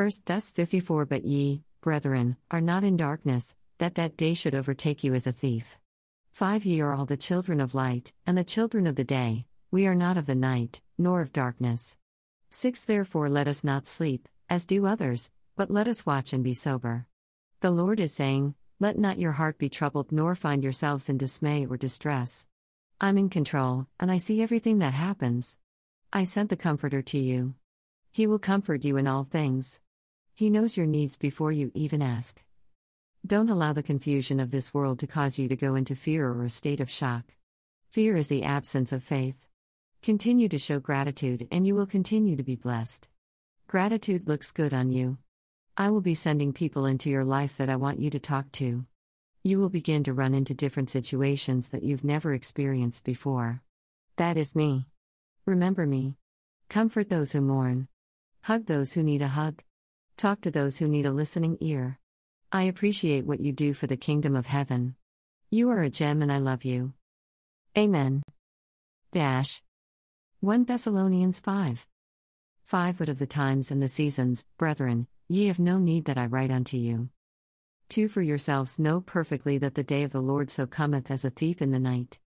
1 Thess 54 But ye, brethren, are not in darkness, that that day should overtake you as a thief. 5 Ye are all the children of light, and the children of the day, we are not of the night, nor of darkness. 6 Therefore let us not sleep, as do others, but let us watch and be sober. The Lord is saying, Let not your heart be troubled, nor find yourselves in dismay or distress. I'm in control, and I see everything that happens. I sent the Comforter to you. He will comfort you in all things. He knows your needs before you even ask. Don't allow the confusion of this world to cause you to go into fear or a state of shock. Fear is the absence of faith. Continue to show gratitude, and you will continue to be blessed. Gratitude looks good on you. I will be sending people into your life that I want you to talk to. You will begin to run into different situations that you've never experienced before. That is me. Remember me. Comfort those who mourn. Hug those who need a hug. Talk to those who need a listening ear. I appreciate what you do for the kingdom of heaven. You are a gem and I love you. Amen. Dash. 1 Thessalonians 5. 5 But of the times and the seasons, brethren, ye have no need that I write unto you. 2 For yourselves know perfectly that the day of the Lord so cometh as a thief in the night.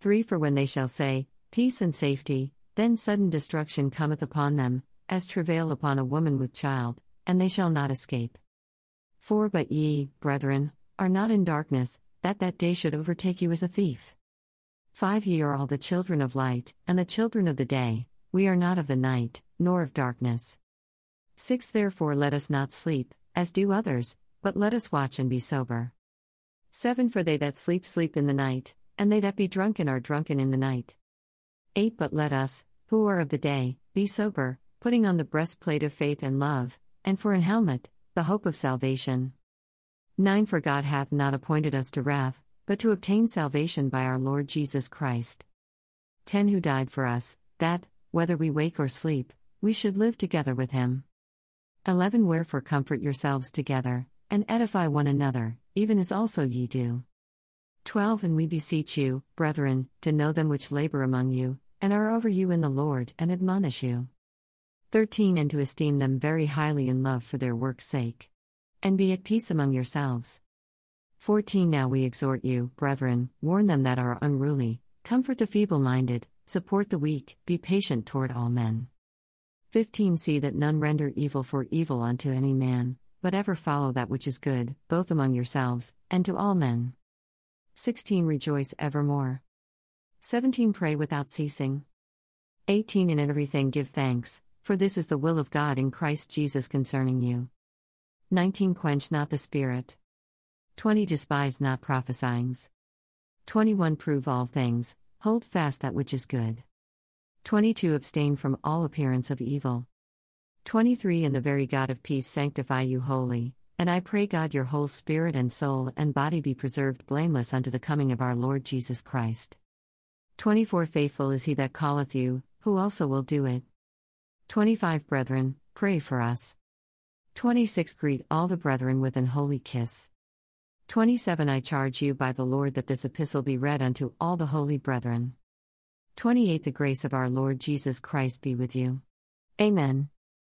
3 For when they shall say, Peace and safety, then sudden destruction cometh upon them, as travail upon a woman with child, and they shall not escape. 4 But ye, brethren, are not in darkness, that that day should overtake you as a thief. 5 Ye are all the children of light, and the children of the day, we are not of the night, nor of darkness. 6 Therefore let us not sleep, as do others, but let us watch and be sober. 7 For they that sleep, sleep in the night, and they that be drunken are drunken in the night. 8 But let us, who are of the day, be sober, putting on the breastplate of faith and love, and for an helmet, the hope of salvation. 9 For God hath not appointed us to wrath, but to obtain salvation by our Lord Jesus Christ. 10 Who died for us, that, whether we wake or sleep, we should live together with him. 11 Wherefore comfort yourselves together, and edify one another, even as also ye do. 12 And we beseech you, brethren, to know them which labor among you, and are over you in the Lord, and admonish you. 13 And to esteem them very highly in love for their work's sake. And be at peace among yourselves. 14 Now we exhort you, brethren, warn them that are unruly, comfort the feeble minded, support the weak, be patient toward all men. 15 See that none render evil for evil unto any man, but ever follow that which is good, both among yourselves, and to all men. 16 Rejoice evermore. 17 Pray without ceasing. 18 In everything give thanks, for this is the will of God in Christ Jesus concerning you. 19 Quench not the spirit. 20 Despise not prophesyings. 21 Prove all things, hold fast that which is good. 22 Abstain from all appearance of evil. 23 And the very God of peace sanctify you wholly, and I pray God your whole spirit and soul and body be preserved blameless unto the coming of our Lord Jesus Christ. 24 Faithful is he that calleth you, who also will do it. 25 Brethren, pray for us. 26 Greet all the brethren with an holy kiss. 27 I charge you by the Lord that this epistle be read unto all the holy brethren. 28 The grace of our Lord Jesus Christ be with you. Amen.